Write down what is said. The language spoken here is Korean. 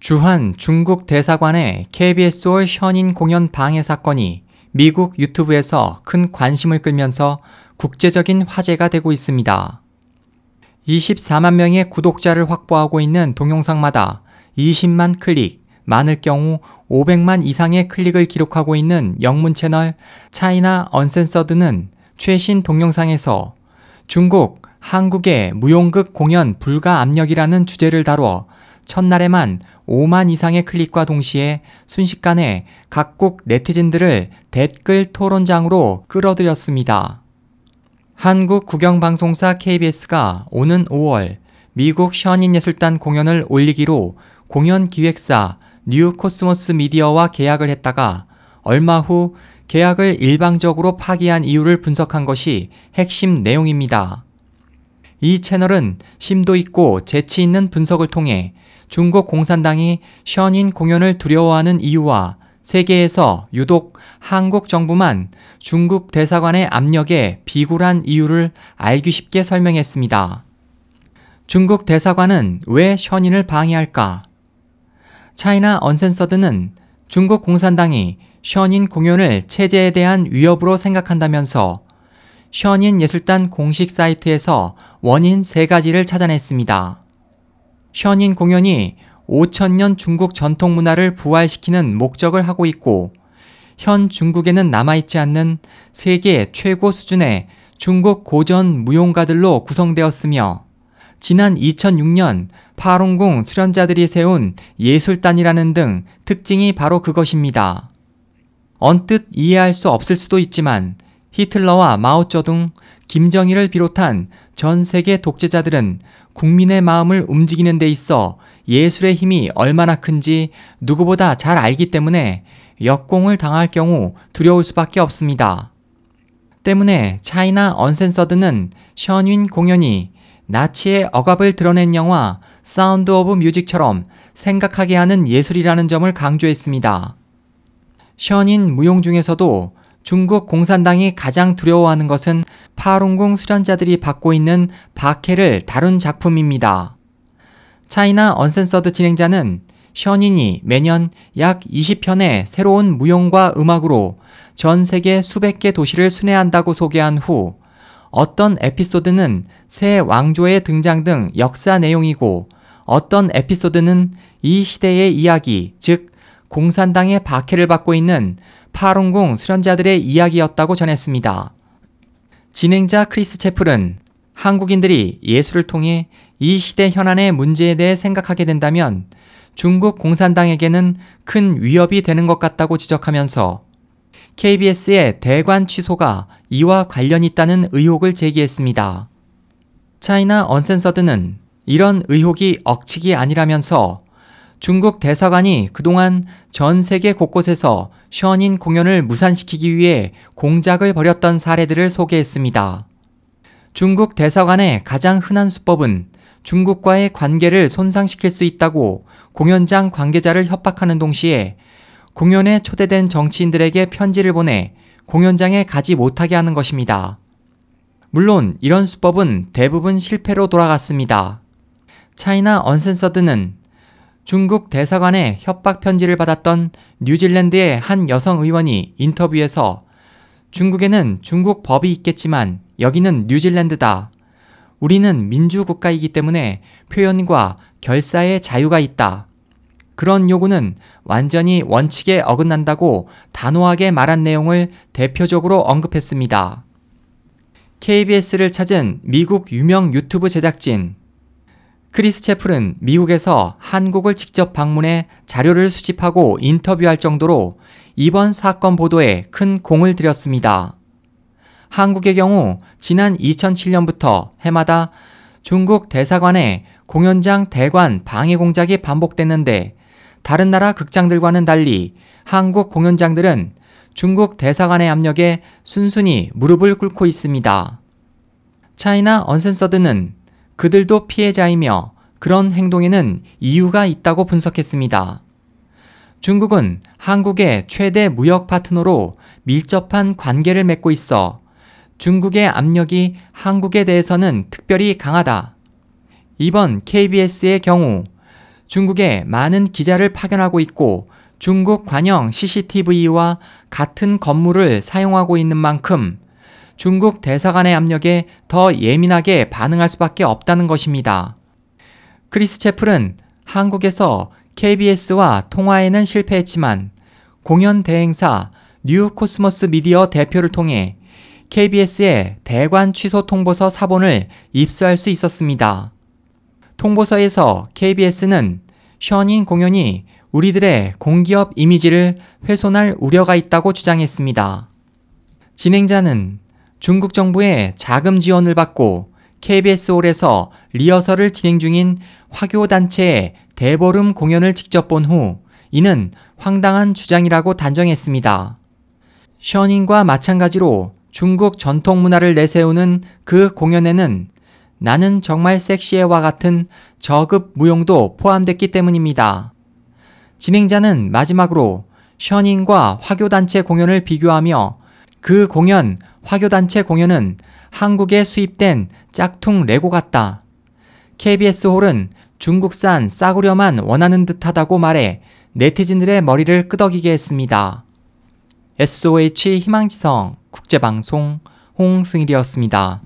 주한 중국 대사관의 KBS 올 현인 공연 방해 사건이 미국 유튜브에서 큰 관심을 끌면서 국제적인 화제가 되고 있습니다. 24만 명의 구독자를 확보하고 있는 동영상마다 20만 클릭, 많을 경우 500만 이상의 클릭을 기록하고 있는 영문 채널 차이나 언센서드는 최신 동영상에서 중국, 한국의 무용극 공연 불가 압력이라는 주제를 다뤄 첫날에만 5만 이상의 클릭과 동시에 순식간에 각국 네티즌들을 댓글 토론장으로 끌어들였습니다. 한국 국영방송사 KBS가 오는 5월 미국 션윈예술단 공연을 올리기로 공연 기획사 New Cosmos Media와 계약을 했다가 얼마 후 계약을 일방적으로 파기한 이유를 분석한 것이 핵심 내용입니다. 이 채널은 심도 있고 재치 있는 분석을 통해 중국 공산당이 션인 공연을 두려워하는 이유와 세계에서 유독 한국 정부만 중국 대사관의 압력에 비굴한 이유를 알기 쉽게 설명했습니다. 중국 대사관은 왜 션인을 방해할까? 차이나 언센서드는 중국 공산당이 션인 공연을 체제에 대한 위협으로 생각한다면서 션인 예술단 공식 사이트에서 원인 세 가지를 찾아냈습니다. 션인 공연이 5천년 중국 전통 문화를 부활시키는 목적을 하고 있고 현 중국에는 남아있지 않는 세계 최고 수준의 중국 고전 무용가들로 구성되었으며 지난 2006년 파롱궁 수련자들이 세운 예술단이라는 등 특징이 바로 그것입니다. 언뜻 이해할 수 없을 수도 있지만 히틀러와 마오쩌둥, 김정일을 비롯한 전 세계 독재자들은 국민의 마음을 움직이는 데 있어 예술의 힘이 얼마나 큰지 누구보다 잘 알기 때문에 역공을 당할 경우 두려울 수밖에 없습니다. 때문에 차이나 언센서드는 션윈 공연이 나치의 억압을 드러낸 영화 Sound of Music처럼 생각하게 하는 예술이라는 점을 강조했습니다. 션인 무용 중에서도 중국 공산당이 가장 두려워하는 것은 파롱궁 수련자들이 받고 있는 박해를 다룬 작품입니다. 차이나 언센서드 진행자는 션인이 매년 약 20편의 새로운 무용과 음악으로 전 세계 수백 개 도시를 순회한다고 소개한 후 어떤 에피소드는 새 왕조의 등장 등 역사 내용이고 어떤 에피소드는 이 시대의 이야기, 즉 공산당의 박해를 받고 있는 파룬궁 수련자들의 이야기였다고 전했습니다. 진행자 크리스 채플은 한국인들이 예술을 통해 이 시대 현안의 문제에 대해 생각하게 된다면 중국 공산당에게는 큰 위협이 되는 것 같다고 지적하면서 KBS의 대관 취소가 이와 관련 있다는 의혹을 제기했습니다. 차이나 언센서드는 이런 의혹이 억측이 아니라면서 중국 대사관이 그동안 전 세계 곳곳에서 션인 공연을 무산시키기 위해 공작을 벌였던 사례들을 소개했습니다. 중국 대사관의 가장 흔한 수법은 중국과의 관계를 손상시킬 수 있다고 공연장 관계자를 협박하는 동시에 공연에 초대된 정치인들에게 편지를 보내 공연장에 가지 못하게 하는 것입니다. 물론 이런 수법은 대부분 실패로 돌아갔습니다. 차이나 언센서드는 중국 대사관의 협박 편지를 받았던 뉴질랜드의 한 여성 의원이 인터뷰에서 중국에는 중국 법이 있겠지만 여기는 뉴질랜드다. 우리는 민주국가이기 때문에 표현과 결사의 자유가 있다. 그런 요구는 완전히 원칙에 어긋난다고 단호하게 말한 내용을 대표적으로 언급했습니다. KBS를 찾은 미국 유명 유튜브 제작진 크리스 채플은 미국에서 한국을 직접 방문해 자료를 수집하고 인터뷰할 정도로 이번 사건 보도에 큰 공을 들였습니다. 한국의 경우 지난 2007년부터 해마다 중국 대사관에 공연장 대관 방해 공작이 반복됐는데 다른 나라 극장들과는 달리 한국 공연장들은 중국 대사관의 압력에 순순히 무릎을 꿇고 있습니다. 차이나 언센서드는 그들도 피해자이며 그런 행동에는 이유가 있다고 분석했습니다. 중국은 한국의 최대 무역 파트너로 밀접한 관계를 맺고 있어 중국의 압력이 한국에 대해서는 특별히 강하다. 이번 KBS의 경우 중국에 많은 기자를 파견하고 있고 중국 관영 CCTV와 같은 건물을 사용하고 있는 만큼 중국 대사관의 압력에 더 예민하게 반응할 수밖에 없다는 것입니다. 크리스 채플은 한국에서 KBS와 통화에는 실패했지만 공연 대행사 New Cosmos Media 대표를 통해 KBS의 대관 취소 통보서 사본을 입수할 수 있었습니다. 통보서에서 KBS는 션인 공연이 우리들의 공기업 이미지를 훼손할 우려가 있다고 주장했습니다. 진행자는 중국 정부의 자금 지원을 받고 KBS홀에서 리허설을 진행 중인 화교단체의 대보름 공연을 직접 본 후 이는 황당한 주장이라고 단정했습니다. 션인과 마찬가지로 중국 전통 문화를 내세우는 그 공연에는 나는 정말 섹시해와 같은 저급 무용도 포함됐기 때문입니다. 진행자는 마지막으로 션인과 화교단체 공연을 비교하며 그 공연, 화교단체 공연은 한국에 수입된 짝퉁 레고 같다. KBS 홀은 중국산 싸구려만 원하는 듯하다고 말해 네티즌들의 머리를 끄덕이게 했습니다. SOH 희망지성 국제방송 홍승일이었습니다.